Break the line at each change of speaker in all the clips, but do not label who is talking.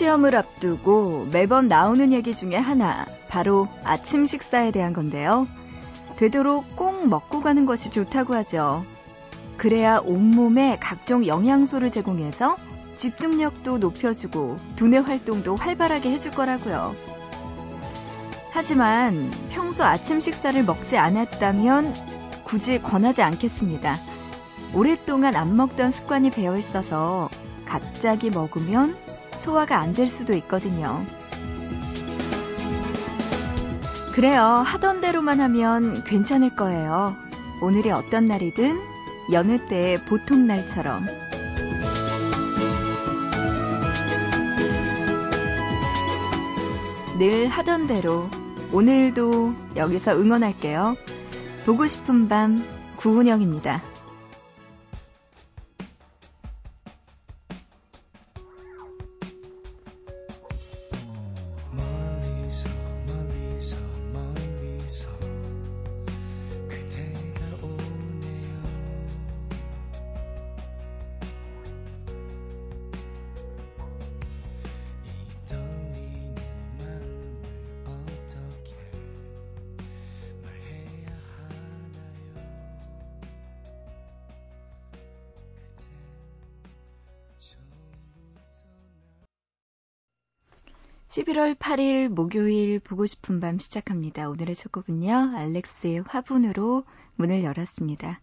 시험을 앞두고 매번 나오는 얘기 중에 하나, 바로 아침 식사에 대한 건데요. 되도록 꼭 먹고 가는 것이 좋다고 하죠. 그래야 온몸에 각종 영양소를 제공해서 집중력도 높여주고 두뇌 활동도 활발하게 해줄 거라고요. 하지만 평소 아침 식사를 먹지 않았다면 굳이 권하지 않겠습니다. 오랫동안 안 먹던 습관이 배어 있어서 갑자기 먹으면 소화가 안 될 수도 있거든요. 그래요. 하던 대로만 하면 괜찮을 거예요. 오늘이 어떤 날이든 여느 때의 보통 날처럼. 늘 하던 대로 오늘도 여기서 응원할게요. 보고 싶은 밤 구은영입니다. 11월 8일 목요일 보고 싶은 밤 시작합니다. 오늘의 첫 곡은요. 알렉스의 화분으로 문을 열었습니다.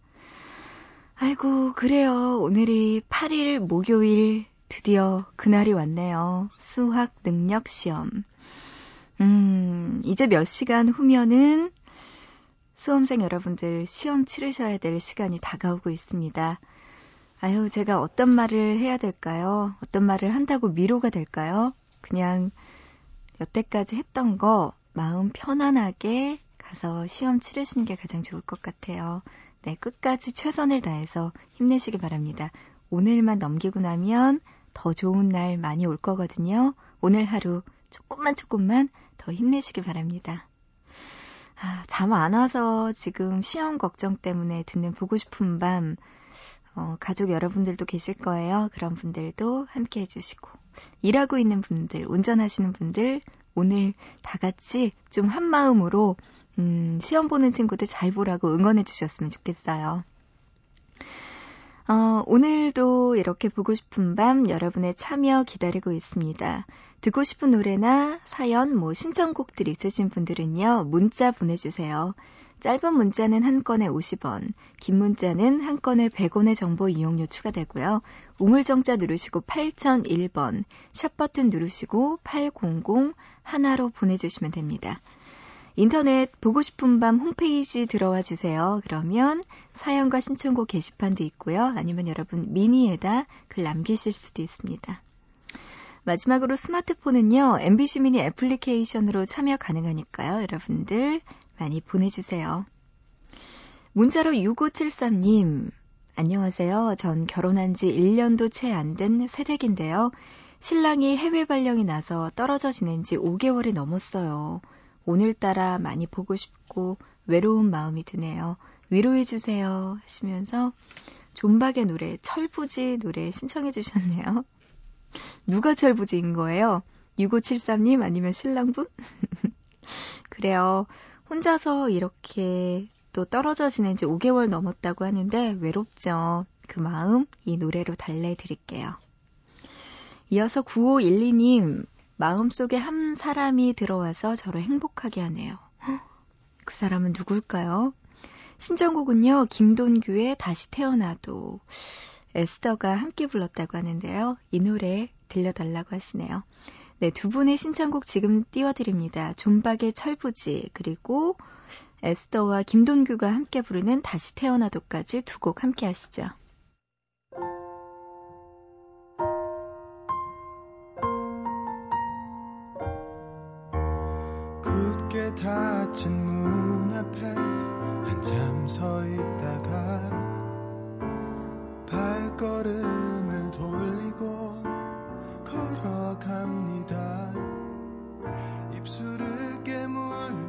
아이고, 그래요. 오늘이 8일 목요일 드디어 그날이 왔네요. 수학 능력 시험. 음, 이제 몇 시간 후면은 수험생 여러분들 시험 치르셔야 될 시간이 다가오고 있습니다. 아유, 제가 어떤 말을 해야 될까요? 어떤 말을 한다고 미로가 될까요? 그냥 여태까지 했던 거 마음 편안하게 가서 시험 치르시는 게 가장 좋을 것 같아요. 네, 끝까지 최선을 다해서 힘내시기 바랍니다. 오늘만 넘기고 나면 더 좋은 날 많이 올 거거든요. 오늘 하루 조금만 조금만 더 힘내시기 바랍니다. 아, 잠 안 와서 지금 시험 걱정 때문에 듣는 보고 싶은 밤, 어, 가족 여러분들도 계실 거예요. 그런 분들도 함께 해주시고. 일하고 있는 분들, 운전하시는 분들, 오늘 다 같이 좀 한마음으로, 음, 시험 보는 친구들 잘 보라고 응원해 주셨으면 좋겠어요. 어, 오늘도 이렇게 보고 싶은 밤 여러분의 참여 기다리고 있습니다. 듣고 싶은 노래나 사연, 뭐 신청곡들 있으신 분들은요, 문자 보내주세요. 짧은 문자는 한 건에 50원, 긴 문자는 한 건에 100원의 정보 이용료 추가되고요. 우물정자 누르시고 8001번, 샵 버튼 누르시고 800 하나로 보내주시면 됩니다. 인터넷 보고 싶은 밤 홈페이지 들어와 주세요. 그러면 사연과 신청곡 게시판도 있고요. 아니면 여러분 미니에다 글 남기실 수도 있습니다. 마지막으로 스마트폰은요, MBC 미니 애플리케이션으로 참여 가능하니까요. 여러분들 많이 보내주세요. 문자로 6573님, 안녕하세요. 전 결혼한 지 1년도 채 안 된 새댁인데요. 신랑이 해외 발령이 나서 떨어져 지낸 지 5개월이 넘었어요. 오늘따라 많이 보고 싶고 외로운 마음이 드네요. 위로해 주세요. 하시면서 존박의 노래, 철부지 노래 신청해 주셨네요. 누가 철부지인 거예요? 6573님 아니면 신랑분? 그래요. 혼자서 이렇게 또 떨어져 지낸 지 5개월 넘었다고 하는데 외롭죠. 그 마음 이 노래로 달래드릴게요. 이어서 9512님, 마음속에 한 사람이 들어와서 저를 행복하게 하네요. 그 사람은 누굴까요? 신청곡은요, 김돈규의 다시 태어나도 에스더가 함께 불렀다고 하는데요. 이 노래 들려달라고 하시네요. 네, 두 분의 신청곡 지금 띄워드립니다. 존박의 철부지, 그리고 에스더와 김돈규가 함께 부르는 다시 태어나도까지 두 곡 함께 하시죠. 굳게 닫힌 문 앞에 한참 서 있다가 발걸음을 돌리고 걸어갑니다. 입술을 깨물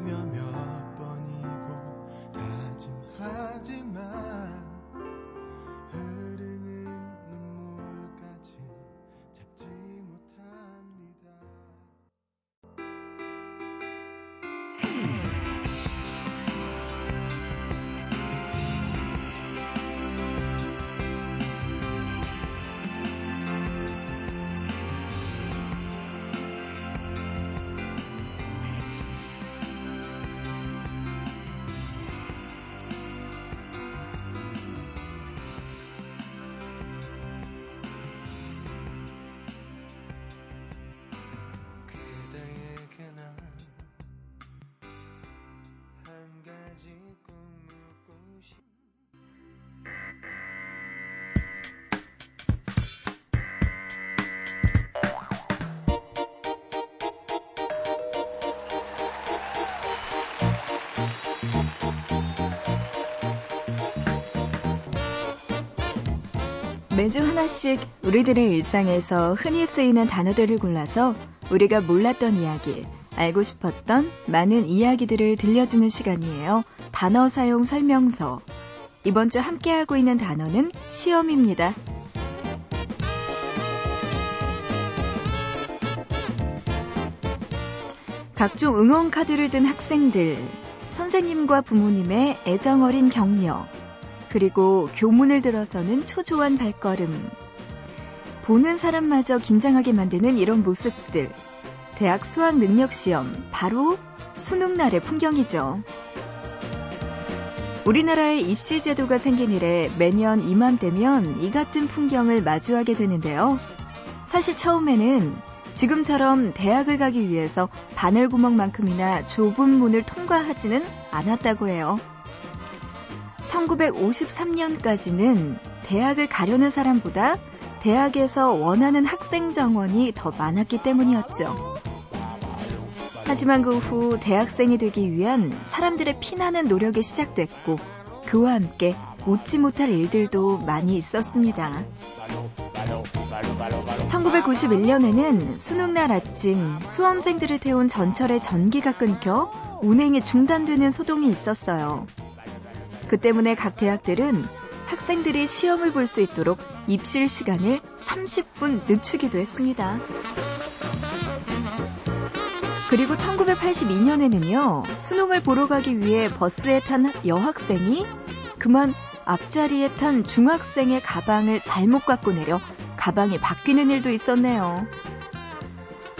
매주 하나씩 우리들의 일상에서 흔히 쓰이는 단어들을 골라서 우리가 몰랐던 이야기, 알고 싶었던 많은 이야기들을 들려주는 시간이에요. 단어 사용 설명서. 이번 주 함께하고 있는 단어는 시험입니다. 각종 응원 카드를 든 학생들, 선생님과 부모님의 애정어린 격려, 그리고 교문을 들어서는 초조한 발걸음. 보는 사람마저 긴장하게 만드는 이런 모습들. 대학 수학 능력 시험, 바로 수능날의 풍경이죠. 우리나라의 입시 제도가 생긴 이래 매년 이맘때면 이 같은 풍경을 마주하게 되는데요. 사실 처음에는 지금처럼 대학을 가기 위해서 바늘구멍만큼이나 좁은 문을 통과하지는 않았다고 해요. 1953년까지는 대학을 가려는 사람보다 대학에서 원하는 학생 정원이 더 많았기 때문이었죠. 하지만 그 후 대학생이 되기 위한 사람들의 피나는 노력이 시작됐고 그와 함께 웃지 못할 일들도 많이 있었습니다. 1991년에는 수능날 아침 수험생들을 태운 전철의 전기가 끊겨 운행이 중단되는 소동이 있었어요. 그 때문에 각 대학들은 학생들이 시험을 볼 수 있도록 입실 시간을 30분 늦추기도 했습니다. 그리고 1982년에는요, 수능을 보러 가기 위해 버스에 탄 여학생이 그만 앞자리에 탄 중학생의 가방을 잘못 갖고 내려 가방이 바뀌는 일도 있었네요.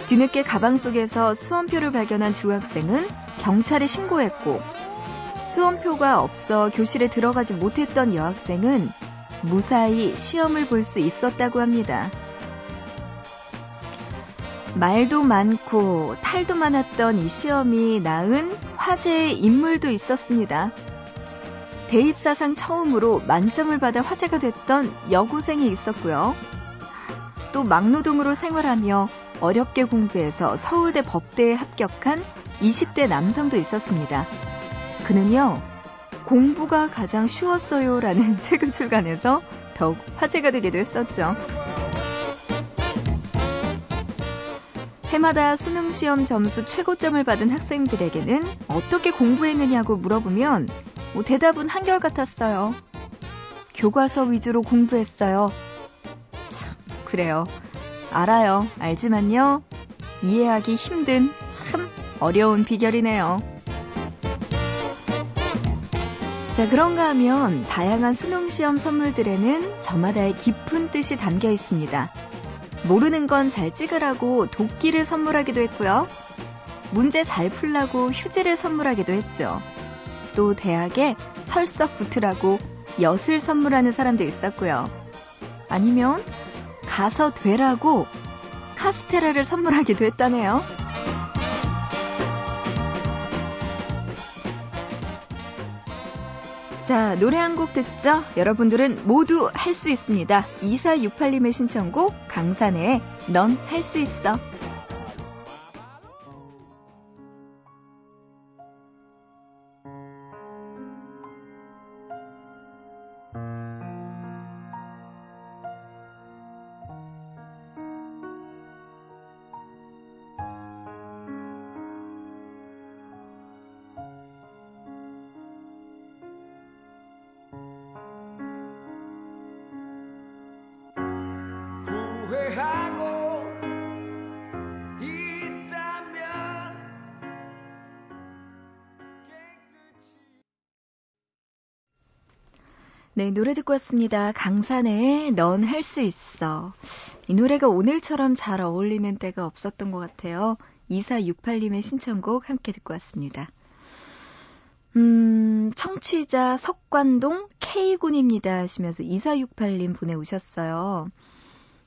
뒤늦게 가방 속에서 수험표를 발견한 중학생은 경찰에 신고했고 수험표가 없어 교실에 들어가지 못했던 여학생은 무사히 시험을 볼 수 있었다고 합니다. 말도 많고 탈도 많았던 이 시험이 낳은 화제의 인물도 있었습니다. 대입사상 처음으로 만점을 받아 화제가 됐던 여고생이 있었고요. 또 막노동으로 생활하며 어렵게 공부해서 서울대 법대에 합격한 20대 남성도 있었습니다. 그는요, 공부가 가장 쉬웠어요 라는 책을 출간해서 더욱 화제가 되기도 했었죠. 해마다 수능 시험 점수 최고점을 받은 학생들에게는 어떻게 공부했느냐고 물어보면 뭐 대답은 한결같았어요. 교과서 위주로 공부했어요. 참, 그래요. 알아요. 알지만요. 이해하기 힘든 참 어려운 비결이네요. 자, 그런가 하면 다양한 수능 시험 선물들에는 저마다의 깊은 뜻이 담겨 있습니다. 모르는 건 잘 찍으라고 도끼를 선물하기도 했고요. 문제 잘 풀라고 휴지를 선물하기도 했죠. 또 대학에 철석 붙으라고 엿을 선물하는 사람도 있었고요. 아니면 가서 되라고 카스테라를 선물하기도 했다네요. 자, 노래 한 곡 듣죠? 여러분들은 모두 할 수 있습니다. 2468님의 신청곡 강산의 넌 할 수 있어. 네, 노래 듣고 왔습니다. 강산의 넌 할 수 있어. 이 노래가 오늘처럼 잘 어울리는 때가 없었던 것 같아요. 2468님의 신청곡 함께 듣고 왔습니다. 음, 청취자 석관동 K군입니다 하시면서 2468님 보내오셨어요.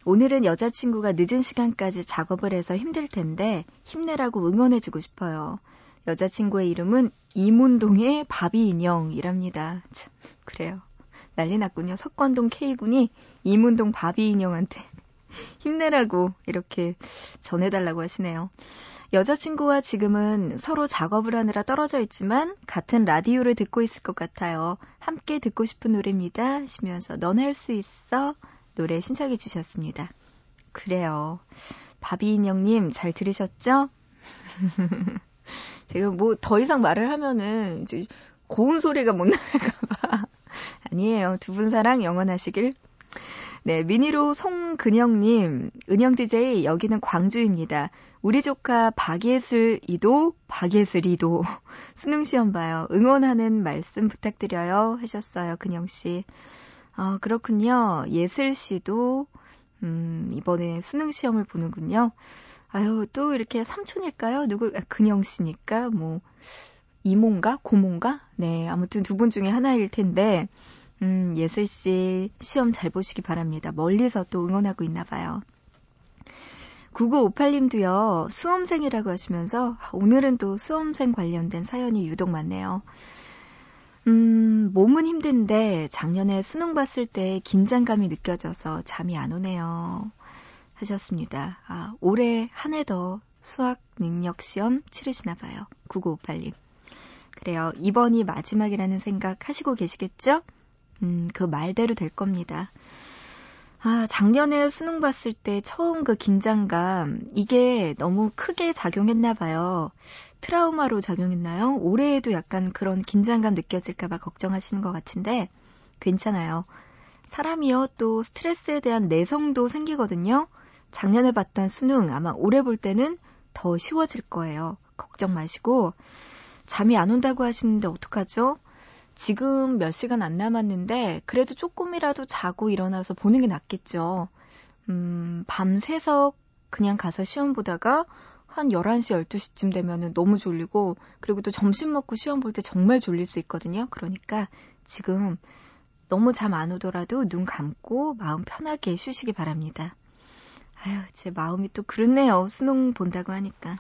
오늘은 여자친구가 늦은 시간까지 작업을 해서 힘들 텐데 힘내라고 응원해주고 싶어요. 여자친구의 이름은 이문동의 바비 인형이랍니다. 참, 그래요. 난리 났군요. 석관동 K군이 이문동 바비 인형한테 힘내라고 이렇게 전해달라고 하시네요. 여자친구와 지금은 서로 작업을 하느라 떨어져 있지만 같은 라디오를 듣고 있을 것 같아요. 함께 듣고 싶은 노래입니다. 하시면서 넌 할 수 있어 노래 신청해 주셨습니다. 그래요. 바비인형님 잘 들으셨죠? 제가 뭐 더 이상 말을 하면은 이제 고운 소리가 못 나갈까봐. 아니에요. 두 분 사랑 영원하시길. 네, 미니로 송근영님, 은영 DJ, 여기는 광주입니다. 우리 조카 박예슬 이도, 박예슬 이도. 수능시험 봐요. 응원하는 말씀 부탁드려요. 하셨어요, 근영씨. 아, 그렇군요. 예슬 씨도, 음, 이번에 수능시험을 보는군요. 아유, 또 이렇게 삼촌일까요? 누구, 아, 근영 씨니까, 뭐, 이모인가? 고모인가? 네, 아무튼 두 분 중에 하나일 텐데, 음, 예슬 씨 시험 잘 보시기 바랍니다. 멀리서 또 응원하고 있나 봐요. 9958님도요, 수험생이라고 하시면서, 오늘은 또 수험생 관련된 사연이 유독 많네요. 음, 몸은 힘든데 작년에 수능 봤을 때 긴장감이 느껴져서 잠이 안 오네요. 하셨습니다. 아, 올해 한 해 더 수학 능력 시험 치르시나 봐요. 9958님. 그래요. 이번이 마지막이라는 생각 하시고 계시겠죠? 음, 그 말대로 될 겁니다. 아, 작년에 수능 봤을 때 처음 그 긴장감, 이게 너무 크게 작용했나 봐요. 트라우마로 작용했나요? 올해에도 약간 그런 긴장감 느껴질까봐 걱정하시는 것 같은데, 괜찮아요. 사람이요, 또 스트레스에 대한 내성도 생기거든요. 작년에 봤던 수능 아마 올해 볼 때는 더 쉬워질 거예요. 걱정 마시고, 잠이 안 온다고 하시는데 어떡하죠? 지금 몇 시간 안 남았는데, 그래도 조금이라도 자고 일어나서 보는 게 낫겠죠. 음, 밤새서 그냥 가서 시험 보다가 한 11시, 12시쯤 되면은 너무 졸리고, 그리고 또 점심 먹고 시험 볼 때 정말 졸릴 수 있거든요. 그러니까 지금 너무 잠 안 오더라도 눈 감고 마음 편하게 쉬시기 바랍니다. 아유, 제 마음이 또 그렇네요. 수능 본다고 하니까.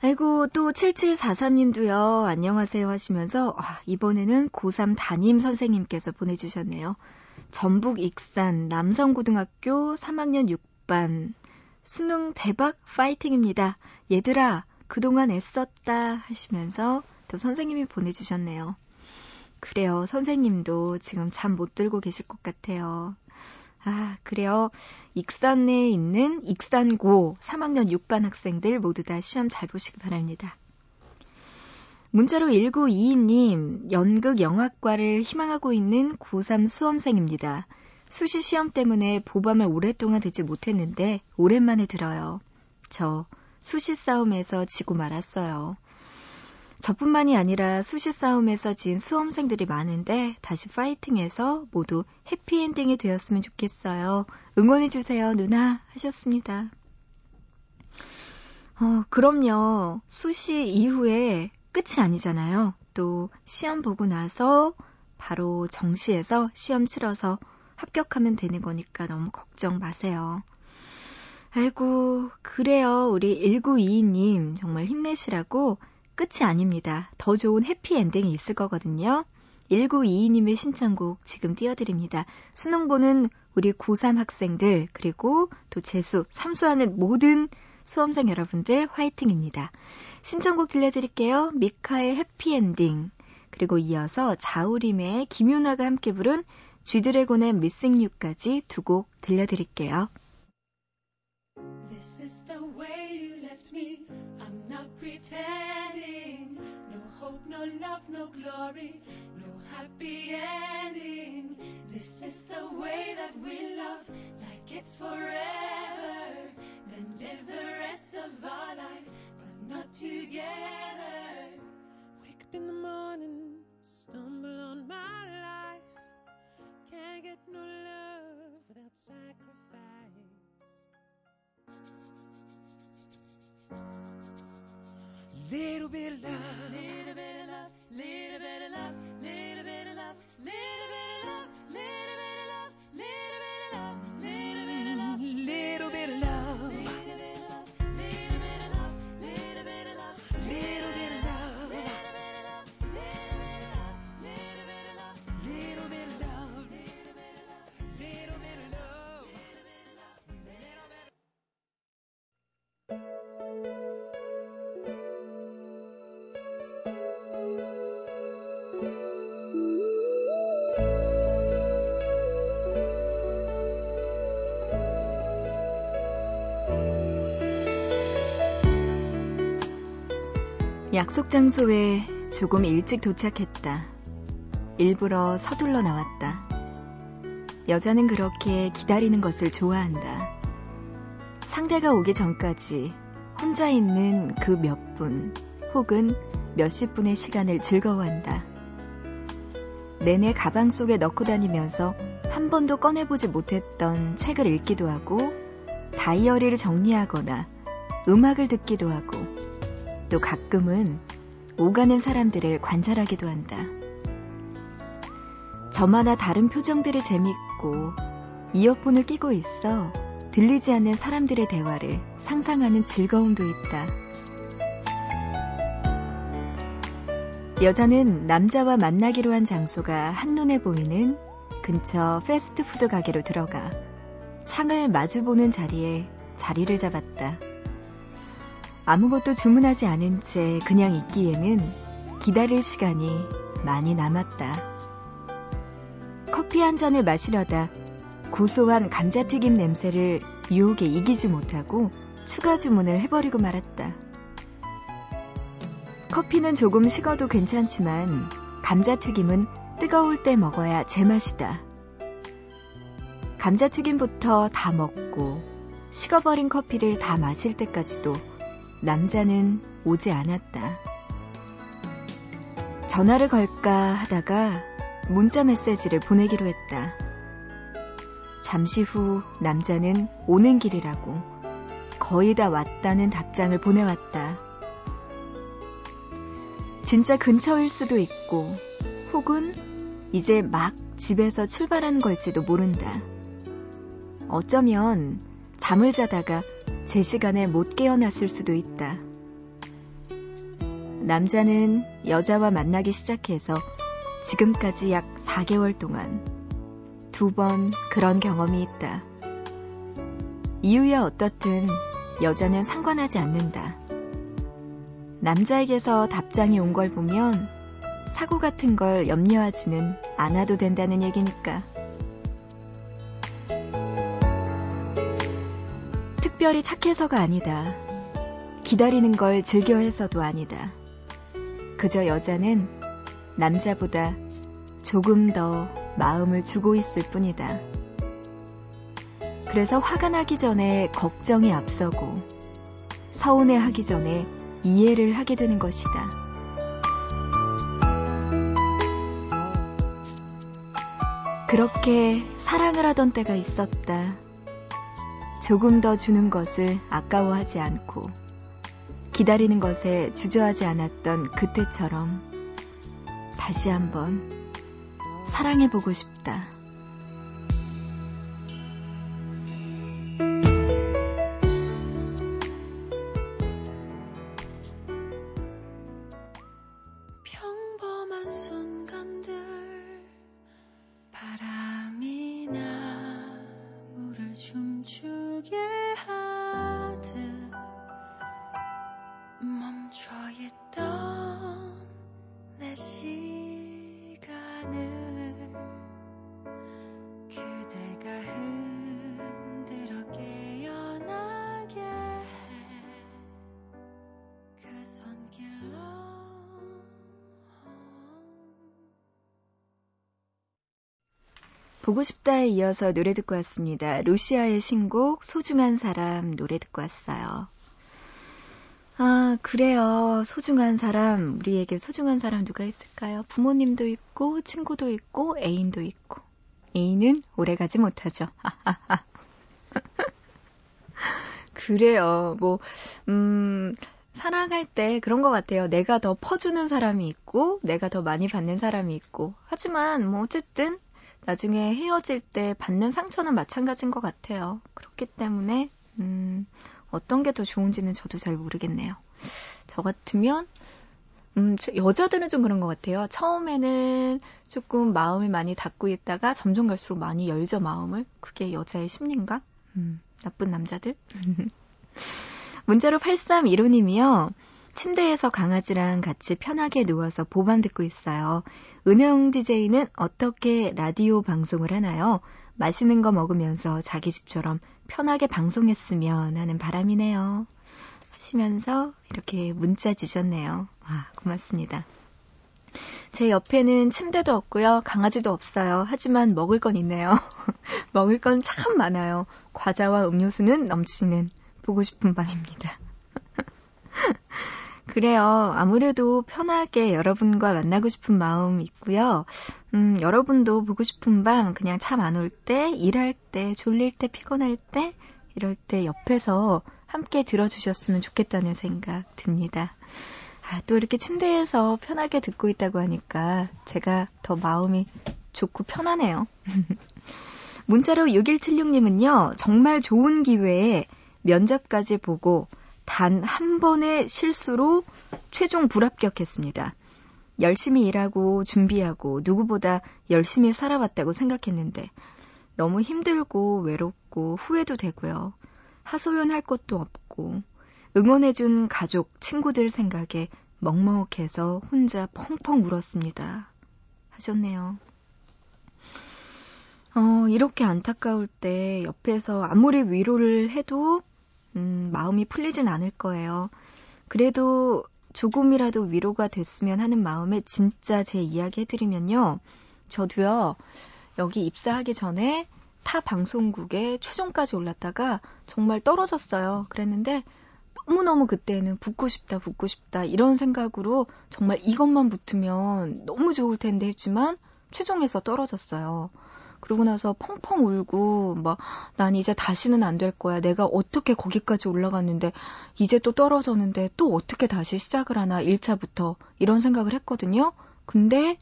아이고, 또 7743님도요, 안녕하세요 하시면서, 아, 이번에는 고3 담임 선생님께서 보내주셨네요. 전북 익산 남성고등학교 3학년 6반 수능 대박 파이팅입니다. 얘들아, 그동안 애썼다 하시면서 또 선생님이 보내주셨네요. 그래요. 선생님도 지금 잠 못 들고 계실 것 같아요. 아, 그래요. 익산에 있는 익산고 3학년 6반 학생들 모두 다 시험 잘 보시기 바랍니다. 문자로 1922님, 연극 영화과를 희망하고 있는 고3 수험생입니다. 수시 시험 때문에 보밤을 오랫동안 듣지 못했는데 오랜만에 들어요. 저 수시 싸움에서 지고 말았어요. 저뿐만이 아니라 수시 싸움에서 진 수험생들이 많은데 다시 파이팅해서 모두 해피엔딩이 되었으면 좋겠어요. 응원해주세요, 누나. 하셨습니다. 어, 그럼요. 수시 이후에 끝이 아니잖아요. 또 시험 보고 나서 바로 정시에서 시험 치러서 합격하면 되는 거니까 너무 걱정 마세요. 아이고, 그래요. 우리 1922님, 정말 힘내시라고 끝이 아닙니다. 더 좋은 해피엔딩이 있을 거거든요. 1922님의 신청곡 지금 띄워드립니다. 수능 보는 우리 고3 학생들, 그리고 또 재수, 삼수하는 모든 수험생 여러분들 화이팅입니다. 신청곡 들려드릴게요. 미카의 해피엔딩. 그리고 이어서 자우림의 김유나가 함께 부른 쥐드래곤의 미싱 유까지 두 곡 들려드릴게요. This is the way you left me. I'm not pretending. No love, no glory, no happy ending. This is the way that we love, like it's forever. Then live the rest of our life, but not together. Wake up in the morning, stumble on my life. Can't get no love without sacrifice. Little bit of love, little bit of love, little bit of love, little bit of love, little bit of love, 약속 장소에 조금 일찍 도착했다. 일부러 서둘러 나왔다. 여자는 그렇게 기다리는 것을 좋아한다. 상대가 오기 전까지 혼자 있는 그 몇 분 혹은 몇십 분의 시간을 즐거워한다. 내내 가방 속에 넣고 다니면서 한 번도 꺼내보지 못했던 책을 읽기도 하고 다이어리를 정리하거나 음악을 듣기도 하고 또 가끔은 오가는 사람들을 관찰하기도 한다. 저마다 다른 표정들이 재밌고 이어폰을 끼고 있어 들리지 않는 사람들의 대화를 상상하는 즐거움도 있다. 여자는 남자와 만나기로 한 장소가 한눈에 보이는 근처 패스트푸드 가게로 들어가 창을 마주보는 자리에 자리를 잡았다. 아무것도 주문하지 않은 채 그냥 있기에는 기다릴 시간이 많이 남았다. 커피 한 잔을 마시려다 고소한 감자튀김 냄새를 유혹에 이기지 못하고 추가 주문을 해버리고 말았다. 커피는 조금 식어도 괜찮지만 감자튀김은 뜨거울 때 먹어야 제맛이다. 감자튀김부터 다 먹고 식어버린 커피를 다 마실 때까지도 남자는 오지 않았다. 전화를 걸까 하다가 문자 메시지를 보내기로 했다. 잠시 후 남자는 오는 길이라고 거의 다 왔다는 답장을 보내왔다. 진짜 근처일 수도 있고 혹은 이제 막 집에서 출발하는 걸지도 모른다. 어쩌면 잠을 자다가 제 시간에 못 깨어났을 수도 있다. 남자는 여자와 만나기 시작해서 지금까지 약 4개월 동안 두 번 그런 경험이 있다. 이유야 어떻든 여자는 상관하지 않는다. 남자에게서 답장이 온 걸 보면 사고 같은 걸 염려하지는 않아도 된다는 얘기니까. 특별히 착해서가 아니다. 기다리는 걸 즐겨 해서도 아니다. 그저 여자는 남자보다 조금 더 마음을 주고 있을 뿐이다. 그래서 화가 나기 전에 걱정이 앞서고 서운해 하기 전에 이해를 하게 되는 것이다. 그렇게 사랑을 하던 때가 있었다. 조금 더 주는 것을 아까워하지 않고 기다리는 것에 주저하지 않았던 그때처럼 다시 한번 사랑해보고 싶다. 보고 싶다에 이어서 노래 듣고 왔습니다. 루시아의 신곡 소중한 사람 노래 듣고 왔어요. 아, 그래요. 소중한 사람. 우리에게 소중한 사람 누가 있을까요? 부모님도 있고, 친구도 있고, 애인도 있고. 애인은 오래 가지 못하죠. 그래요. 뭐, 음, 사랑할 때 그런 것 같아요. 내가 더 퍼주는 사람이 있고, 내가 더 많이 받는 사람이 있고. 하지만, 뭐, 어쨌든, 나중에 헤어질 때 받는 상처는 마찬가지인 것 같아요. 그렇기 때문에, 음, 어떤 게 더 좋은지는 저도 잘 모르겠네요. 저 같으면, 음, 여자들은 좀 그런 것 같아요. 처음에는 조금 마음이 많이 닫고 있다가 점점 갈수록 많이 열죠, 마음을. 그게 여자의 심리인가? 음, 나쁜 남자들? 문자로 8315님이요. 침대에서 강아지랑 같이 편하게 누워서 보밤 듣고 있어요. 은영 DJ는 어떻게 라디오 방송을 하나요? 맛있는 거 먹으면서 자기 집처럼 편하게 방송했으면 하는 바람이네요. 하시면서 이렇게 문자 주셨네요. 와, 고맙습니다. 제 옆에는 침대도 없고요. 강아지도 없어요. 하지만 먹을 건 있네요. 먹을 건 참 많아요. 과자와 음료수는 넘치는 보고 싶은 밤입니다. 그래요. 아무래도 편하게 여러분과 만나고 싶은 마음 있고요. 음, 여러분도 보고 싶은 밤 그냥 참안올 때, 일할 때, 졸릴 때, 피곤할 때, 이럴 때 옆에서 함께 들어주셨으면 좋겠다는 생각 듭니다. 아, 또 이렇게 침대에서 편하게 듣고 있다고 하니까 제가 더 마음이 좋고 편하네요. 문자로 6176님은요, 정말 좋은 기회에 면접까지 보고 단 한 번의 실수로 최종 불합격했습니다. 열심히 일하고 준비하고 누구보다 열심히 살아왔다고 생각했는데 너무 힘들고 외롭고 후회도 되고요. 하소연할 것도 없고 응원해준 가족, 친구들 생각에 먹먹해서 혼자 펑펑 울었습니다. 하셨네요. 어, 이렇게 안타까울 때 옆에서 아무리 위로를 해도 음, 마음이 풀리진 않을 거예요. 그래도 조금이라도 위로가 됐으면 하는 마음에 진짜 제 이야기 해드리면요. 저도요, 여기 입사하기 전에 타 방송국에 최종까지 올랐다가 정말 떨어졌어요. 그랬는데 너무너무 그때는 붙고 싶다, 붙고 싶다, 이런 생각으로 정말 이것만 붙으면 너무 좋을 텐데 했지만 최종에서 떨어졌어요. 그러고 나서 펑펑 울고, 막, 난 이제 다시는 안 될 거야. 내가 어떻게 거기까지 올라갔는데, 이제 또 떨어졌는데, 또 어떻게 다시 시작을 하나, 1차부터. 이런 생각을 했거든요. 근데,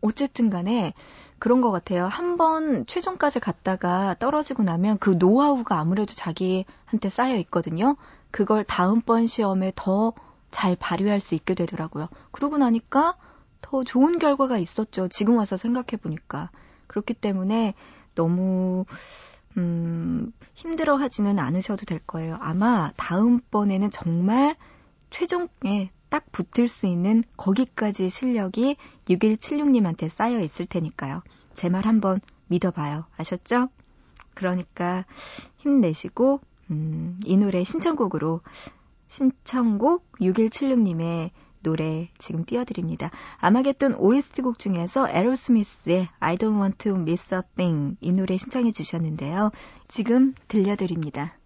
어쨌든 간에, 그런 것 같아요. 한 번 최종까지 갔다가 떨어지고 나면 그 노하우가 아무래도 자기한테 쌓여 있거든요. 그걸 다음번 시험에 더 잘 발휘할 수 있게 되더라고요. 그러고 나니까 더 좋은 결과가 있었죠. 지금 와서 생각해 보니까. 그렇기 때문에 너무 음, 힘들어 하지는 않으셔도 될 거예요. 아마 다음번에는 정말 최종에 딱 붙을 수 있는 거기까지 실력이 6176님한테 쌓여 있을 테니까요. 제 말 한번 믿어봐요. 아셨죠? 그러니까 힘내시고 음, 이 노래 신청곡으로 신청곡 6176님의 노래 지금 띄워드립니다. 아마겟돈 OST 곡 중에서 에로스미스의 I don't want to miss a thing 이 노래 신청해 주셨는데요. 지금 들려드립니다.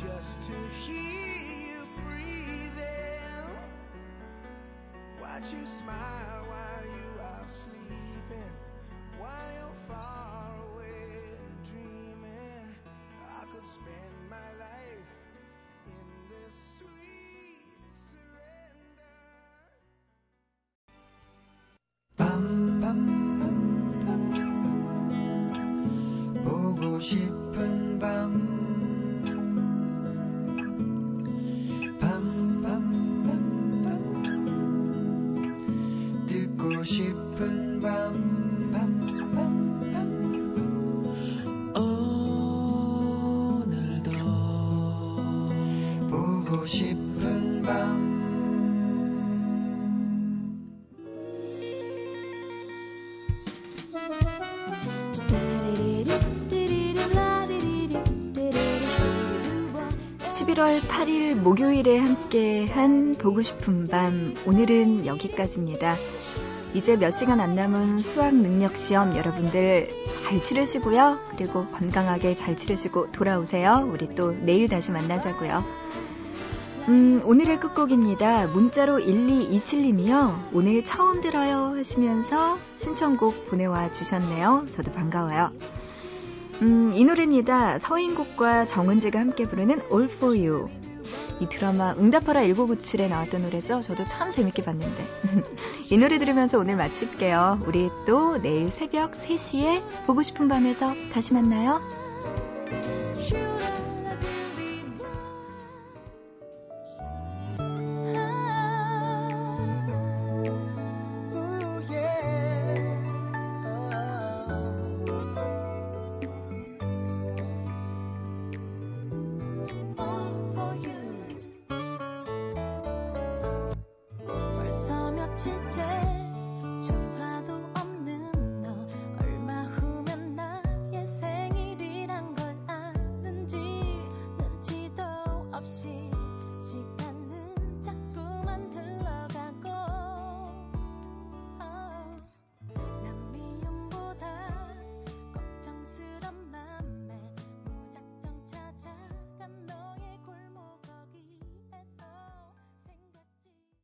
Just to hear you breathing. Watch you smile 11월 8일 목요일에 함께한 보고 싶은 밤 오늘은 여기까지입니다. 이제 몇 시간 안 남은 수학 능력 시험 여러분들 잘 치르시고요. 그리고 건강하게 잘 치르시고 돌아오세요. 우리 또 내일 다시 만나자고요. 음, 오늘의 끝곡입니다. 문자로 1227님이요. 오늘 처음 들어요 하시면서 신청곡 보내와 주셨네요. 저도 반가워요. 음, 이 노래입니다. 서인국과 정은지가 함께 부르는 All For You. 이 드라마 응답하라 1997에 나왔던 노래죠. 저도 참 재밌게 봤는데. 이 노래 들으면서 오늘 마칠게요. 우리 또 내일 새벽 3시에 보고 싶은 밤에서 다시 만나요.